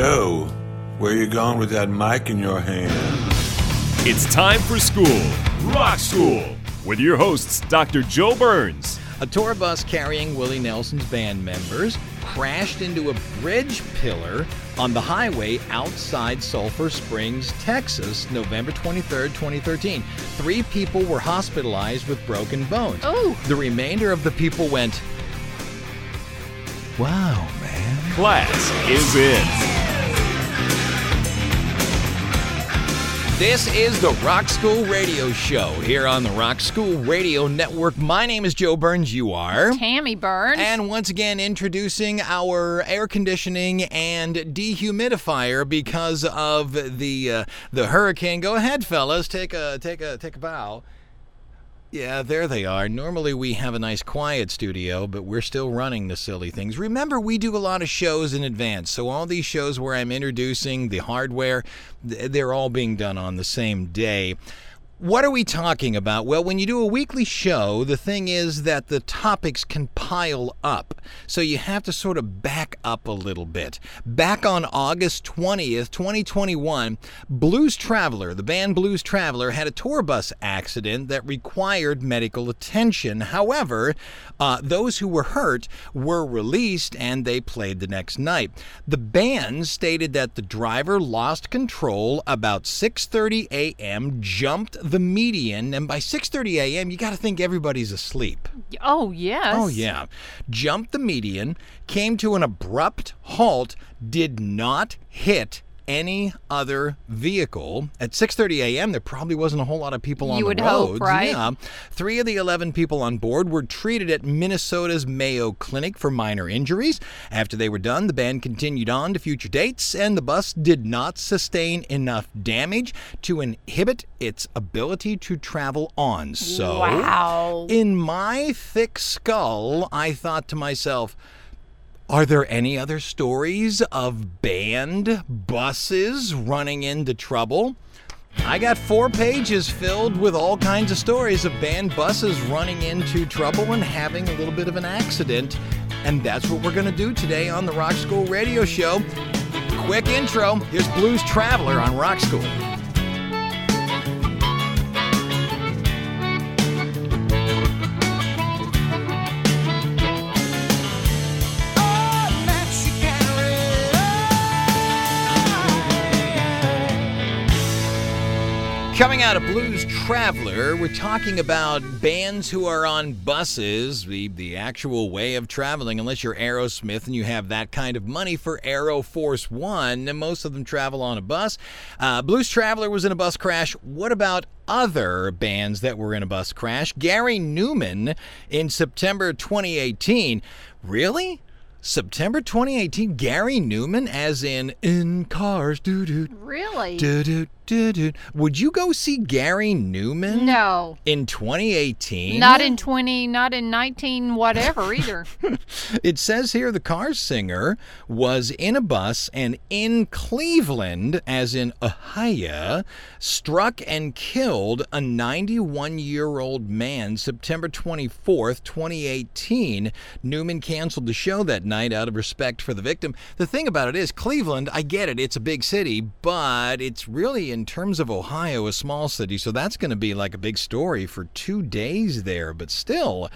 Hey Joe, where you going with that mic in your hand? It's time for school, Rock School, with your hosts, Dr. Joe Burns. A tour bus carrying Willie Nelson's band members crashed into a bridge pillar on the highway outside Sulphur Springs, Texas, November 23, 2013. Three people were hospitalized with broken bones. Oh. The remainder of the people went, Wow, man. Class is in. This is the Rock School Radio Show here on the Rock School Radio Network. My name is Joe Burns. You are. Tammy Burns. And once again, introducing our air conditioning and dehumidifier because of the uh, the hurricane. Go ahead, fellas, take a take a take a bow. Yeah, there they are. Normally we have a nice quiet studio, but we're still running the silly things. Remember, we do a lot of shows in advance, so all these shows where I'm introducing the hardware, they're all being done on the same day. What are we talking about? Well, when you do a weekly show, the thing is that the topics can pile up. So you have to sort of back up a little bit. Back on August 20th, 2021, Blues Traveler, the band Blues Traveler, had a tour bus accident that required medical attention. However, uh, those who were hurt were released and they played the next night. The band stated that the driver lost control about 6:30 a.m., jumped the median, and by 6:30 a.m., you got to think everybody's asleep. oh yes. Oh, yeah. Jumped the median, came to an abrupt halt, did not hit any other vehicle. At 6:30 a.m., there probably wasn't a whole lot of people on You the would hope, roads. right? Yeah. Three of the 11 people on board were treated at Minnesota's Mayo Clinic for minor injuries. After they were done, the band continued on to future dates, and the bus did not sustain enough damage to inhibit its ability to travel on. So, Wow. in my thick skull, I thought to myself, are there any other stories of band buses running into trouble? I got four pages filled with all kinds of stories of band buses running into trouble and having a little bit of an accident. And that's what we're going to do today on the Rock School Radio Show. Quick intro here's Blues Traveler on Rock School. Coming out of Blues Traveler, we're talking about bands who are on buses, the, the actual way of traveling, unless you're Aerosmith and you have that kind of money for Aero Force One. Most of them travel on a bus. Uh, Blues Traveler was in a bus crash. What about other bands that were in a bus crash? Gary Numan in September 2018. Really? September 2018, Gary Numan, as in in cars, doo doo Really? doo doo Would you go see Gary Numan? No. In 2018? Not in 20, not in 19, whatever either. It says here the car singer was in a bus and in Cleveland, as in Ohio, struck and killed a 91 year old man September 24th, 2018. Numan canceled the show that night out of respect for the victim. The thing about it is, Cleveland, I get it, it's a big city, but it's really, in terms of Ohio, a small city, so that's going to be like a big story for two days there, but still.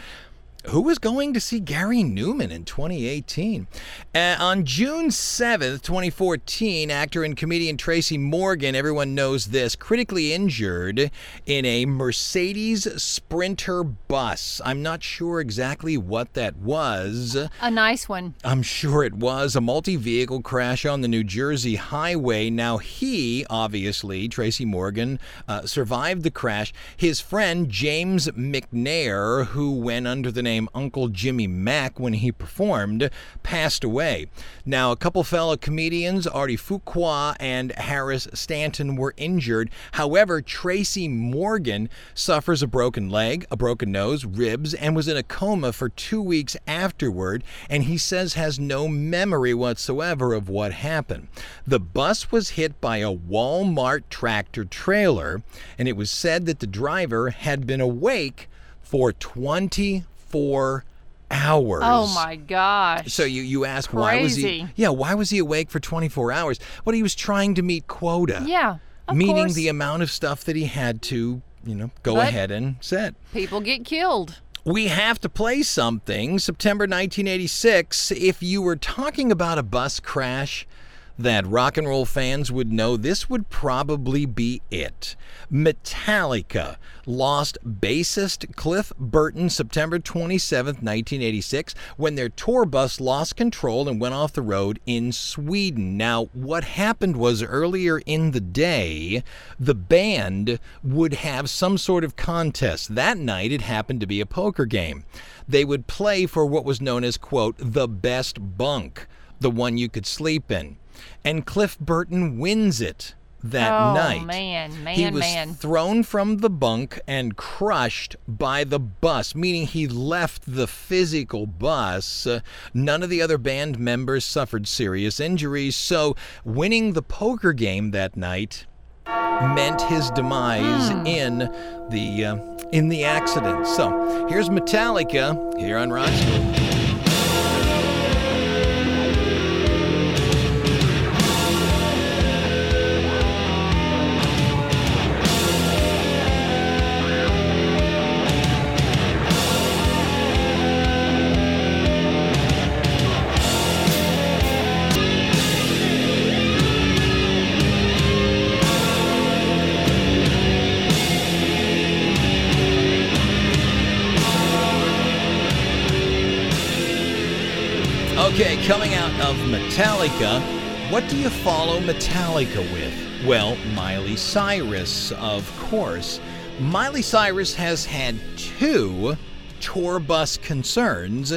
Who was going to see Gary Numan in 2018? Uh, on June 7th, 2014, actor and comedian Tracy Morgan, everyone knows this, critically injured in a Mercedes Sprinter bus. I'm not sure exactly what that was. A nice one. I'm sure it was a multi vehicle crash on the New Jersey highway. Now, he, obviously, Tracy Morgan, uh, survived the crash. His friend, James McNair, who went under the name Uncle Jimmy Mack when he performed, passed away. Now, a couple fellow comedians, Ardie Fuqua and Harris Stanton, were injured. However, Tracy Morgan suffers a broken leg, a broken nose, ribs, and was in a coma for two weeks afterward, and he says has no memory whatsoever of what happened. The bus was hit by a Walmart tractor trailer, and it was said that the driver had been awake for 24 hours. Oh my gosh. So you, you ask why was he Yeah, why was he awake for 24 hours? Well, he was trying to meet quota. Yeah. Of meaning course. the amount of stuff that he had to, you know, go But- ahead and set. people get killed. We have to play something. September 1986. If you were talking about a bus crash that rock and roll fans would know, this would probably be it. Metallica lost bassist Cliff Burton September 27, 1986, when their tour bus lost control and went off the road in Sweden. Now, what happened was earlier in the day, the band would have some sort of contest. That night, it happened to be a poker game. They would play for what was known as, quote, the best bunk, the one you could sleep in. And Cliff Burton wins it that oh night. man, man, He was man. thrown from the bunk and crushed by the bus, meaning he left the physical bus. Uh, none of the other band members suffered serious injuries, so winning the poker game that night meant his demise in the uh, in the accident. So here's Metallica here on Rock School. Metallica, what do you follow Metallica with? Well, Miley Cyrus, of course. Miley Cyrus has had two tour bus concerns,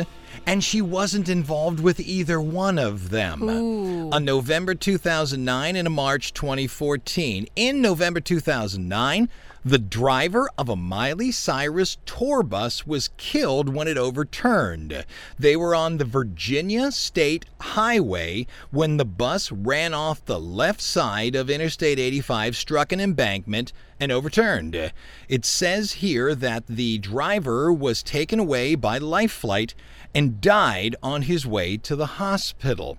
and she wasn't involved with either one of them. Ooh. A November 2009 and a March 2014. In November 2009, the driver of a Miley Cyrus tour bus was killed when it overturned. They were on the Virginia State Highway when the bus ran off the left side of Interstate 85, struck an embankment, and overturned. It says here that the driver was taken away by life flight and died on his way to the hospital.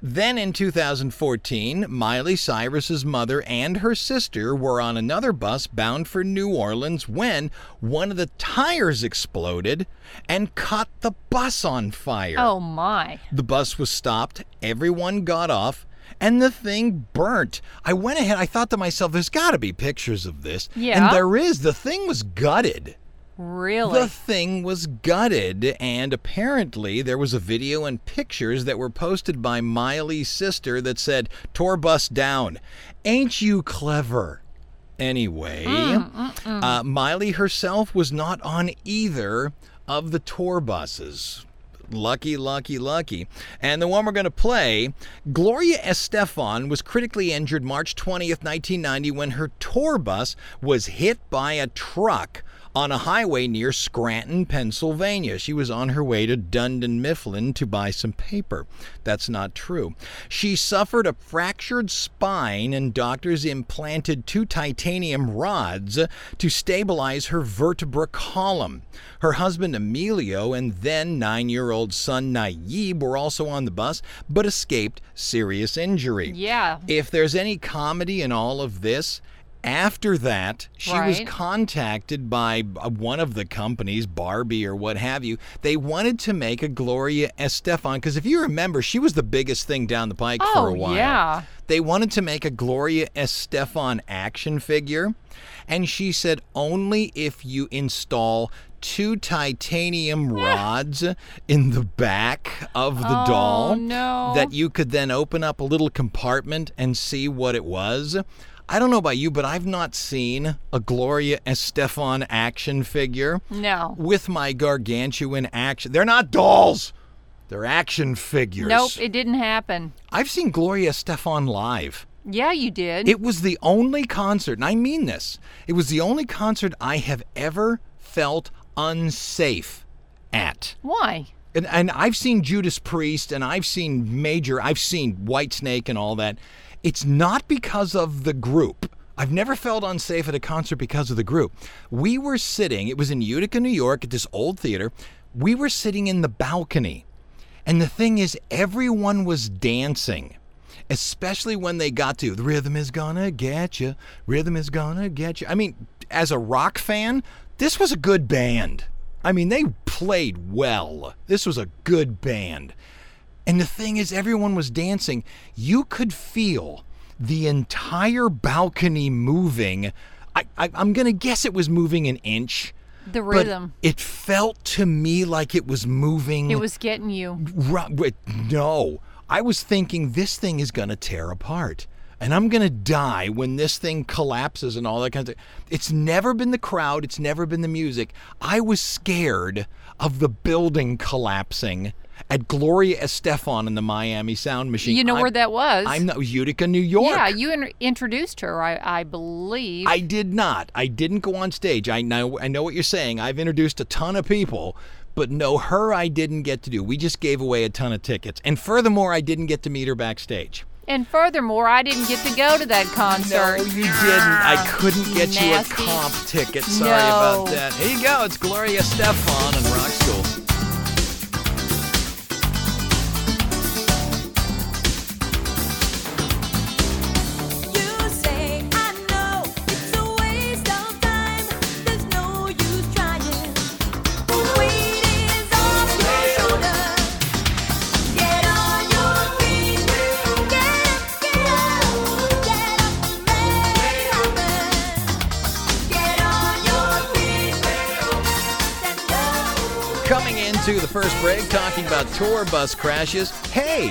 Then in 2014, Miley Cyrus's mother and her sister were on another bus bound for New Orleans when one of the tires exploded and caught the bus on fire. oh my. The bus was stopped, everyone got off, and the thing burnt. I went ahead, I thought to myself, there's got to be pictures of this. Yeah. And there is. The thing was gutted. Really? The thing was gutted, and apparently there was a video and pictures that were posted by Miley's sister that said, Tour bus down. Ain't you clever? Anyway, uh, Miley herself was not on either of the tour buses. Lucky, lucky, lucky. And the one we're going to play, Gloria Estefan was critically injured March 20th, 1990, when her tour bus was hit by a truck on a highway near Scranton, Pennsylvania. She was on her way to Dunder Mifflin to buy some paper. That's not true. She suffered a fractured spine, and doctors implanted two titanium rods to stabilize her vertebra column. Her husband Emilio and then nine year old son Nayib were also on the bus, but escaped serious injury. Yeah. If there's any comedy in all of this, After that, she was contacted by uh, one of the companies, Barbie or what have you. They wanted to make a Gloria Estefan because if you remember, she was the biggest thing down the pike Oh, for a while. yeah. They wanted to make a Gloria Estefan action figure, and she said only if you install two titanium rods in the back of the Oh, doll no. that you could then open up a little compartment and see what it was. I don't know about you, but I've not seen a Gloria Estefan action figure No. with my gargantuan action. They're not dolls. They're action figures. Nope, it didn't happen. I've seen Gloria Estefan live. Yeah, you did. It was the only concert, and I mean this, it was the only concert I have ever felt unsafe at. Why? And, and I've seen Judas Priest and I've seen Major, I've seen Whitesnake and all that. It's not because of the group. I've never felt unsafe at a concert because of the group. We were sitting, it was in Utica, New York, at this old theater. We were sitting in the balcony. And the thing is, everyone was dancing, especially when they got to the rhythm is gonna get you, rhythm is gonna get you. I mean, as a rock fan, this was a good band. I mean, they played well. This was a good band. And the thing is, everyone was dancing. You could feel the entire balcony moving. I, I, I'm going to guess it was moving an inch. The But rhythm. it felt to me like it was moving. It was getting you. No, I was thinking this thing is going to tear apart. And I'm going to die when this thing collapses and all that kind of thing. It's never been the crowd. It's never been the music. I was scared of the building collapsing at Gloria Estefan in the Miami Sound Machine. You know I'm- where that was? I'm not Utica, New York. Yeah, you in- introduced her, I, I believe. I did not. I didn't go on stage. I know I know what you're saying. I've introduced a ton of people, but no, her I didn't get to do. We just gave away a ton of tickets. And furthermore, I didn't get to meet her backstage. and furthermore, I didn't get to go to that concert. No, you didn't. I ah, couldn't get you a comp ticket. Sorry No. about that. Here you go. It's Gloria Stefan and Rock School. The first break, talking about tour bus crashes. Hey,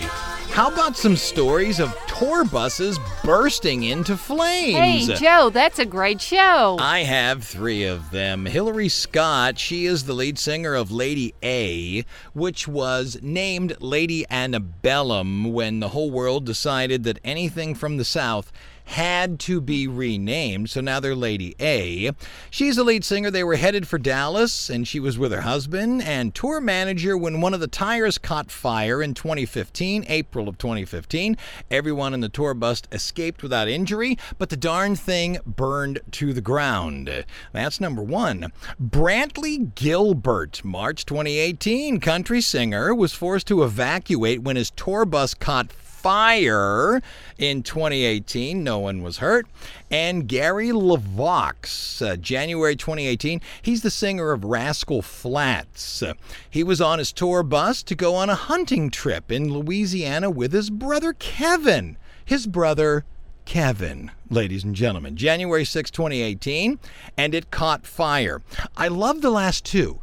how about some stories of tour buses bursting into flames? Hey. Joe, that's a great show. I have three of them. Hillary Scott, she is the lead singer of Lady A, which was named Lady Antebellum when the whole world decided that anything from the South had to be renamed, so now they're Lady A. She's the lead singer. They were headed for Dallas, and she was with her husband and tour manager when one of the tires caught fire in 2015, April of 2015. Everyone in the tour bus escaped without injury, but the darn thing burned to the ground. That's number one. Brantley Gilbert, March 2018, country singer, was forced to evacuate when his tour bus caught fire in 2018. No one was hurt. And Gary LeVox, uh, January 2018, he's the singer of Rascal Flatts. Uh, he was on his tour bus to go on a hunting trip in Louisiana with his brother Kevin. His brother Kevin, ladies and gentlemen. January 6, 2018, and it caught fire. I love the last two.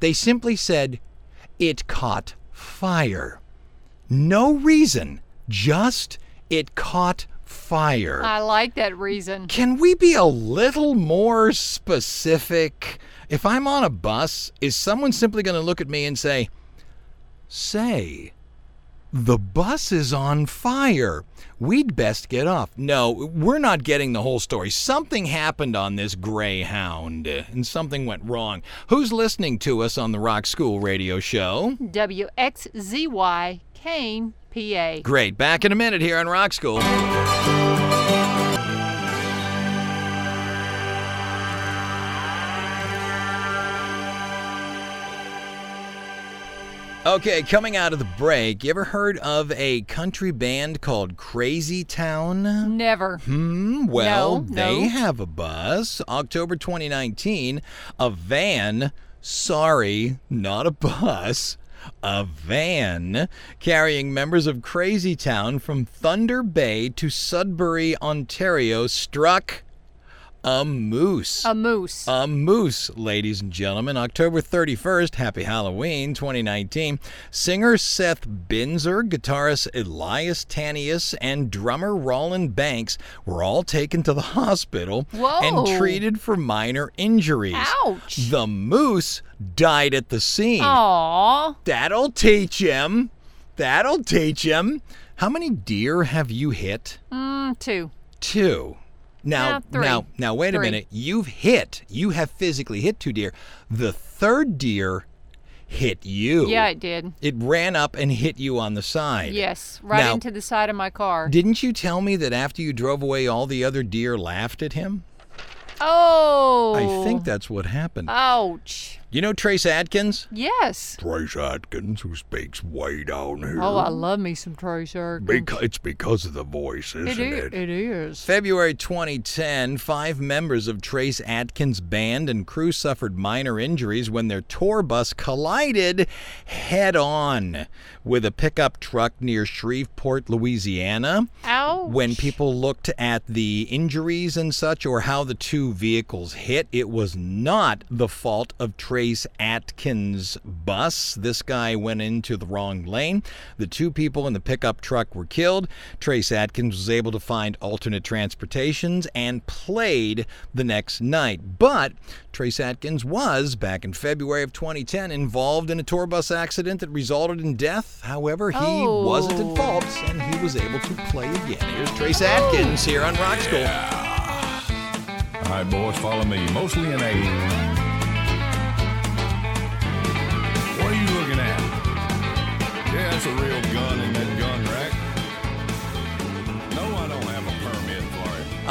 They simply said, it caught fire. No reason, just it caught fire. I like that reason. Can we be a little more specific? If I'm on a bus, is someone simply going to look at me and say, Say, the bus is on fire. We'd best get off. No, we're not getting the whole story. Something happened on this Greyhound, and something went wrong. Who's listening to us on the Rock School radio show? WXZY Kane, PA. Great. Back in a minute here on Rock School. Okay, coming out of the break, you ever heard of a country band called Crazy Town? Never. Hmm, well, No, they no. have a bus. October 2019, a van, sorry, not a bus, a van carrying members of Crazy Town from Thunder Bay to Sudbury, Ontario, struck a moose. A moose. A moose, ladies and gentlemen. October 31st, happy Halloween 2019. Singer Seth Binzer, guitarist Elias Tannous, and drummer Roland Banks were all taken to the hospital Whoa. and treated for minor injuries. Ouch. The moose died at the scene. Aw. That'll teach him. That'll teach him. How many deer have you hit? Mm, two. two. Now, now, now, wait a minute. You've hit. You have physically hit two deer. The third deer hit you. Yeah, it did. It ran up and hit you on the side. Yes, right Now- into the side of my car. Didn't you tell me that after you drove away, all the other deer laughed at him? oh. I think that's what happened. Ouch. You know Trace Atkins? Yes. Trace Atkins, who speaks way down here. Oh, I love me some Trace Atkins. Beca- it's because of the voice, isn't It is. it? It is. February 2010, five members of Trace Atkins' band and crew suffered minor injuries when their tour bus collided head on with a pickup truck near Shreveport, Louisiana. Ouch. When people looked at the injuries and such or how the two vehicles hit, it was not the fault of Trace Atkins' bus. This guy went into the wrong lane. The two people in the pickup truck were killed. Trace Atkins was able to find alternate transportations and played the next night. But Trace Atkins was, back in February of 2010, involved in a tour bus accident that resulted in death. However, he Oh. wasn't at fault and he was able to play again. Here's Trace Atkins here on Rock School. All right, boys, follow me. Mostly in A. A real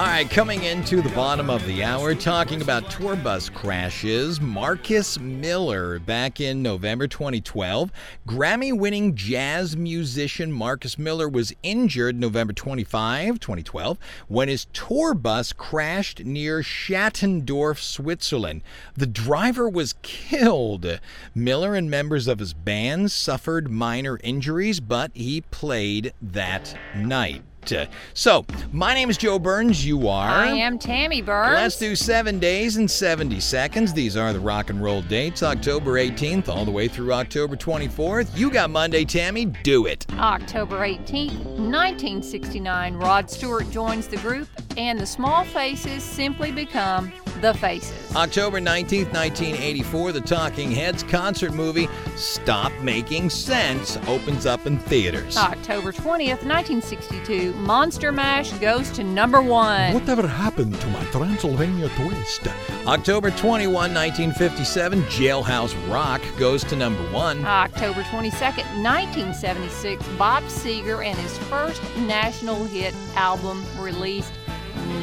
All right, coming into the bottom of the hour, talking about tour bus crashes. Marcus Miller, back in November 2012, Grammy winning jazz musician Marcus Miller was injured November 25, 2012, when his tour bus crashed near Schattendorf, Switzerland. The driver was killed. Miller and members of his band suffered minor injuries, but he played that night. Uh, so, my name is Joe Burns. You are. I am Tammy Burns. Let's do seven days and 70 seconds. These are the rock and roll dates October 18th all the way through October 24th. You got Monday, Tammy. Do it. October 18th, 1969, Rod Stewart joins the group, and the Small Faces simply become the Faces. October 19th, 1984, the Talking Heads concert movie Stop Making Sense opens up in theaters. October 20th, 1962, Monster Mash goes to number one. Whatever happened to my Transylvania twist? October 21, 1957, Jailhouse Rock goes to number one. October 22nd, 1976, Bob Seger and his first national hit album released,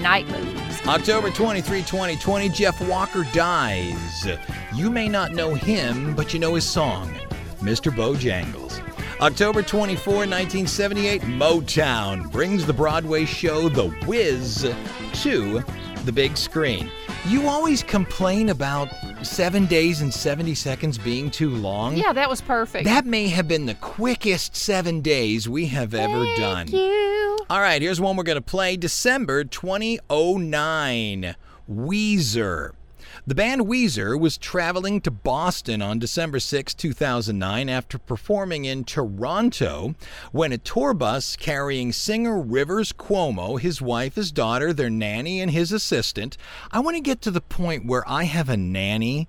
Night Moves. October 23, 2020, Jeff Walker dies. You may not know him, but you know his song, Mr. Bojangles. October 24, 1978, Motown brings the Broadway show The Wiz to the big screen. You always complain about seven days and 70 seconds being too long. Yeah, that was perfect. That may have been the quickest seven days we have ever done. Thank you. All right, here's one we're going to play December 2009 Weezer. The band Weezer was traveling to Boston on December 6, 2009, after performing in Toronto when a tour bus carrying singer Rivers Cuomo, his wife, his daughter, their nanny, and his assistant. I want to get to the point where I have a nanny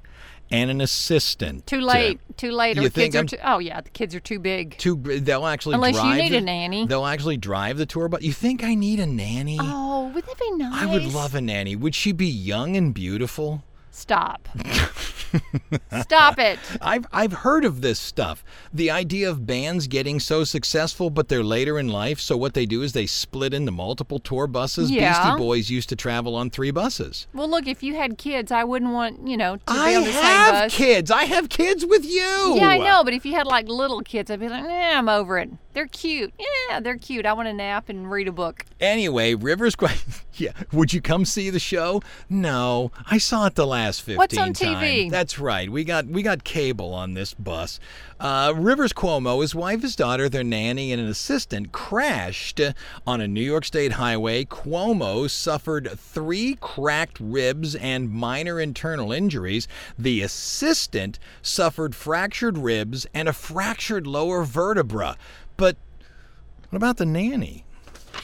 and an assistant. Too late. Too late. You think kids are too. Oh yeah, the kids are too big. Too. they'll actually Unless you need the- a nanny. They'll actually drive the tour bus. You think I need a nanny? Oh, would that be nice? I would love a nanny. Would she be young and beautiful? Stop. Stop it. I've I've heard of this stuff. The idea of bands getting so successful, but they're later in life. So what they do is they split into multiple tour buses. Yeah. Beastie Boys used to travel on three buses. Well, look, if you had kids, I wouldn't want, you know, to I be on the have same bus. kids. I have kids with you. Yeah, I know, but if you had like little kids, I'd be like, eh, I'm over it. They're cute. Yeah, they're cute. I want to nap and read a book. Anyway, Rivers. Yeah, would you come see the show? No, I saw it the last fifteen What's on times. TV? That's right. We got we got cable on this bus. Uh, Rivers Cuomo, his wife, his daughter, their nanny, and an assistant crashed on a New York State highway. Cuomo suffered three cracked ribs and minor internal injuries. The assistant suffered fractured ribs and a fractured lower vertebra. But what about the nanny?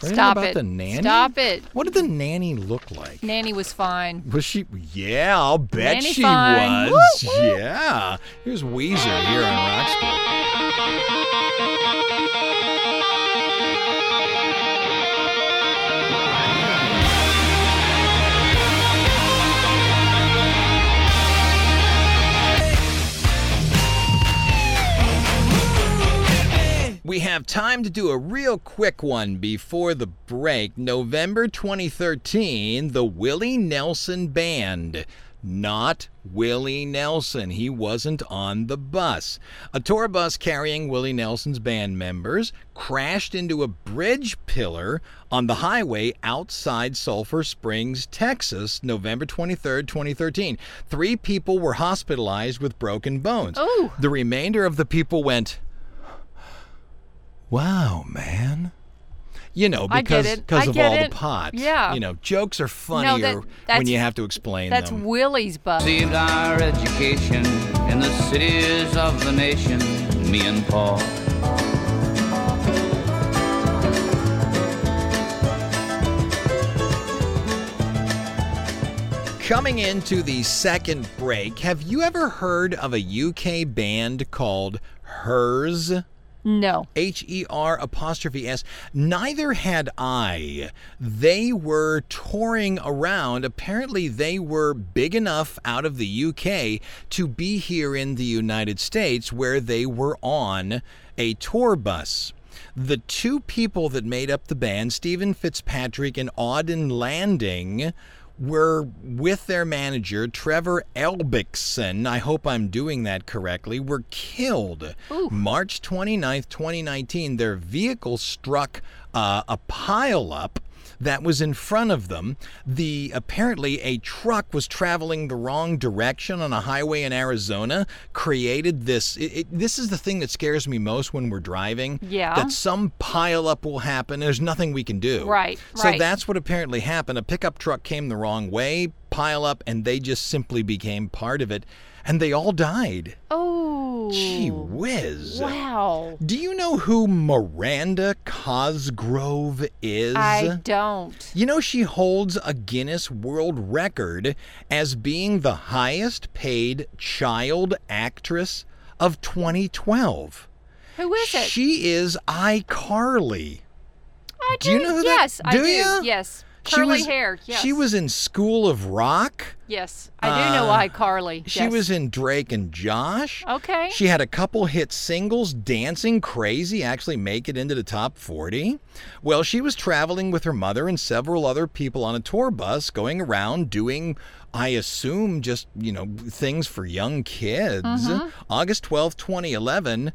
Stop about it. the nanny? Stop it. What did the nanny look like? Nanny was fine. Was she? Yeah, I'll bet Nanny she fine. was. Woo, woo. Yeah. Here's Weezer here on Rock School. We have time to do a real quick one before the break. November 2013, the Willie Nelson Band. Not Willie Nelson. He wasn't on the bus. A tour bus carrying Willie Nelson's band members crashed into a bridge pillar on the highway outside Sulphur Springs, Texas, November 23, 2013. Three people were hospitalized with broken bones. The remainder of the people went, Wow, man. You know, because because of all it. the pot. Yeah. You know, jokes are funnier that- when you have to explain That's them. That's Willie's bus. received our education in the cities of the nation, me and Paul. Coming into the second break, have you ever heard of a UK band called Hers? No. H E R apostrophe S. Neither had I. They were touring around. Apparently, they were big enough out of the UK to be here in the United States where they were on a tour bus. The two people that made up the band, Stephen Fitzpatrick and Audun Laading, were with their manager, Trevor Elbickson, I hope I'm doing that correctly. Were killed March 29th, 2019. Their vehicle struck uh, a pileup that was in front of them. The apparently a truck was traveling the wrong direction on a highway in Arizona. Created this. It, it, this is the thing that scares me most when we're driving. Yeah. That some pileup will happen. There's nothing we can do. Right, So right. that's what apparently happened. A pickup truck came the wrong way, pile up, and they just simply became part of it, and they all died. Oh. Gee whiz. Wow. Do you know who Miranda Cosgrove is? I don't. You know, she holds a Guinness World Record as being the highest paid child actress of 2012. Who is it? She is iCarly. I Do you know who that- Yes, I do do. ya? Yes. She Curly was- hair. Yes. She was in School of Rock. Yes. I do know Uh, iCarly. She yes. was in Drake and Josh. Okay. She had a couple hit singles, Dancing Crazy, actually make it into the top 40. Well, she was traveling with her mother and several other people on a tour bus going around doing, I assume, just, you know, things for young kids. Mm-hmm. August twelfth, 2011,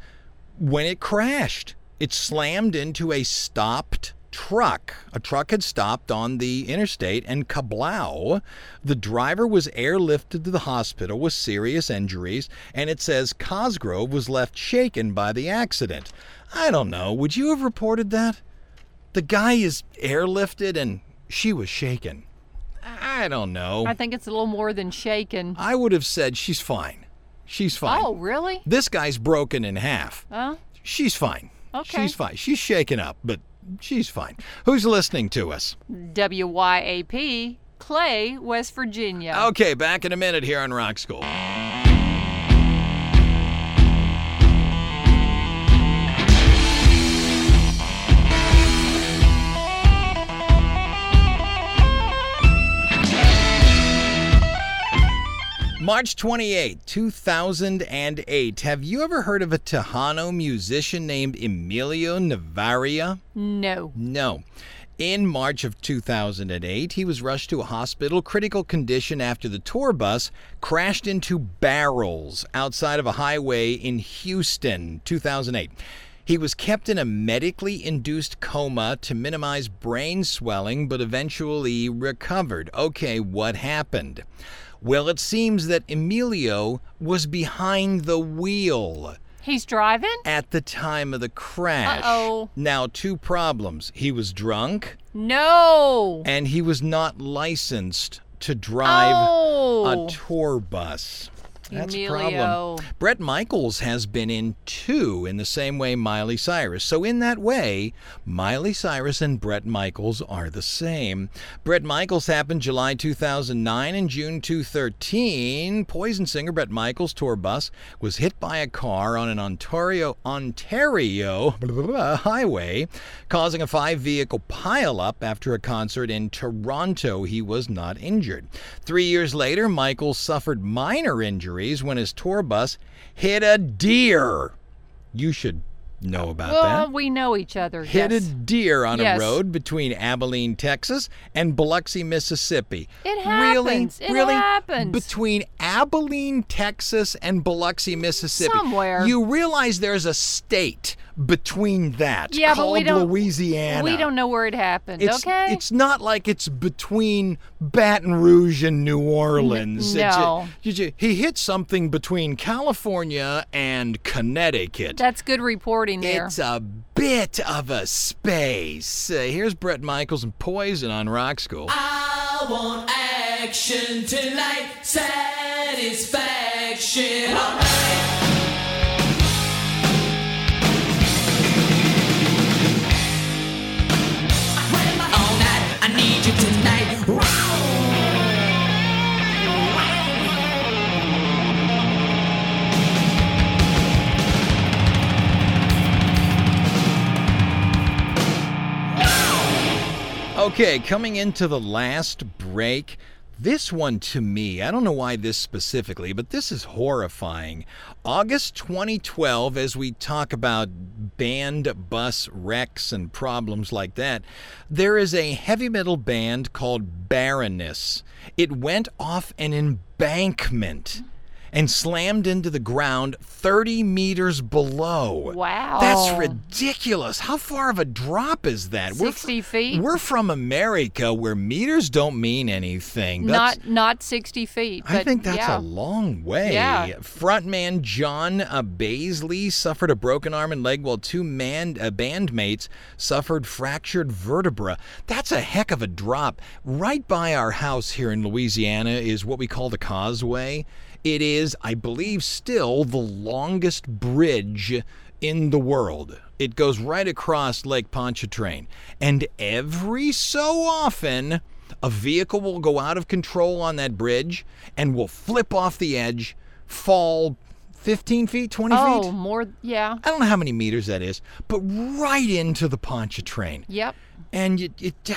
when it crashed, it slammed into a stopped truck. A truck had stopped on the interstate and kablow. The driver was airlifted to the hospital with serious injuries, and it says Cosgrove was left shaken by the accident. I don't know. Would you have reported that? The guy is airlifted and she was shaken. I don't know. I think it's a little more than shaken. I would have said she's fine. She's fine. Oh, really? This guy's broken in half. Huh? She's fine. Okay. She's fine. She's shaken up, but she's fine. Who's listening to us? WYAP, Clay, West Virginia. Okay, back in a minute here on Rock School. March 28, 2008. Have you ever heard of a Tejano musician named Emilio Navaira? No. No. In March of 2008, he was rushed to a hospital, critical condition after the tour bus crashed into barrels outside of a highway in Houston, 2008. He was kept in a medically induced coma to minimize brain swelling, but eventually recovered. Okay, what happened? Well, it seems that Emilio was behind the wheel He's driving? at the time of the crash. Uh-oh. Now, two problems. He was drunk No. and he was not licensed to drive oh. a tour bus. That's a problem. Bret Michaels has been in two in the same way Miley Cyrus. So, in that way, Miley Cyrus and Bret Michaels are the same. Bret Michaels happened July 2009 and June 2013. Poison singer Bret Michaels' tour bus was hit by a car on an Ontario Ontario highway, causing a five-vehicle pileup after a concert in Toronto. He was not injured. Three years later, Michaels suffered minor injuries when his tour bus hit a deer. You should know about well, that we know each other. hit a deer on Yes. a road between Abilene, Texas, and Biloxi, Mississippi. It Really, happens. It really, happens. between Abilene, Texas, and Biloxi, Mississippi. Somewhere. You realize there's a state between that Yeah, but called we don't- Louisiana. We don't know where it happened. It's, okay. it's not like it's between Baton Rouge and New Orleans. No. you ju- he hit something between California and Connecticut. That's good reporting there. It's a bit of a space. Uh, here's Bret Michaels and Poison on Rock School. I want action tonight, satisfaction Okay, coming into the last break. This one to me, I don't know why this specifically, but this is horrifying. August 2012, as we talk about band bus wrecks and problems like that, there is a heavy metal band called Baroness. It went off an embankment and slammed into the ground 30 meters below. Wow. That's ridiculous. How far of a drop is that? We're 60 feet? We're from America where meters don't mean anything. That's- not not 60 feet. I think that's yeah. a long way. Yeah. Frontman John uh, Baizley suffered a broken arm and leg while two man, uh, bandmates suffered fractured vertebra. That's a heck of a drop. Right by our house here in Louisiana is what we call the Causeway. It is, I believe, still the longest bridge in the world. It goes right across Lake Pontchartrain. And every so often, a vehicle will go out of control on that bridge and will flip off the edge, fall 15 feet, 20 Oh, feet. more yeah. I don't know how many meters that is, but right into the Pontchartrain. Yep. And you,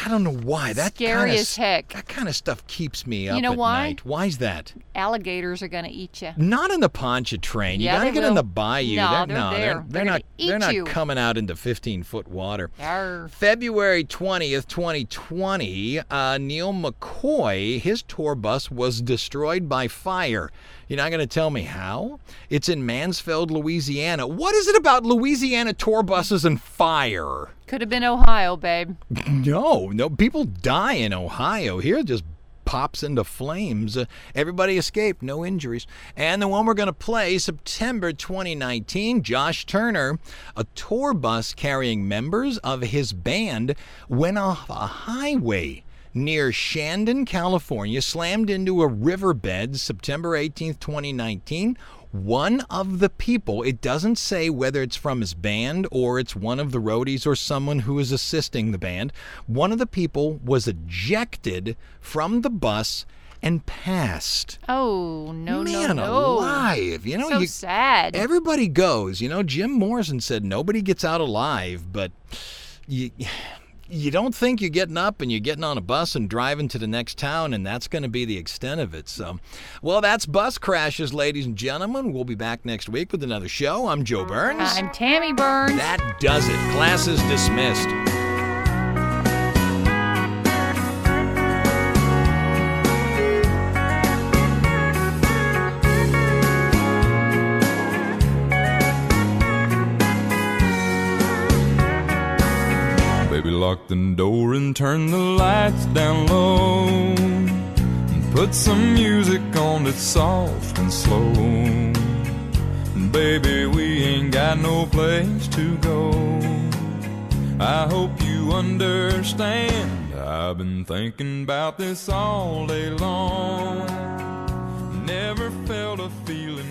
I don't know why. That Scary kinda, as heck. That kind of stuff keeps me up You know at why? night. Why's that? Alligators are going to eat you. Not in the Pontchartrain. You Yeah, gotta they get in will. the bayou. No, they're, they're, no, they're, They're they're not. They're not you. coming out into 15 foot water. Yarr. February 20th, 2020, uh, Neal McCoy, his tour bus was destroyed by fire. You're not going to tell me how? It's in Mansfield, Louisiana. What is it about Louisiana tour buses and fire? Could have been Ohio, babe. No, no, people die in Ohio. Here it just pops into flames. Uh, everybody escaped, no injuries. And the one we're going to play, September 2019, Josh Turner, a tour bus carrying members of his band, went off a highway near Shandon, California, slammed into a riverbed September 18th, 2019. One of the people, it doesn't say whether it's from his band or it's one of the roadies or someone who is assisting the band. One of the people was ejected from the bus and passed. Oh, no, Man no, no. alive. You know, so you, sad. everybody goes. You know, Jim Morrison said nobody gets out alive, but you you don't think you're getting up and you're getting on a bus and driving to the next town, and that's going to be the extent of it. So, well, that's Bus Crashes, ladies and gentlemen. We'll be back next week with another show. I'm Joe Burns. I'm Tammy Burns. That does it. Class is dismissed. Lock the door and turn the lights down low. And put some music on that's soft and slow. Baby, we ain't got no place to go. I hope you understand. I've been thinking about this all day long. Never felt a feeling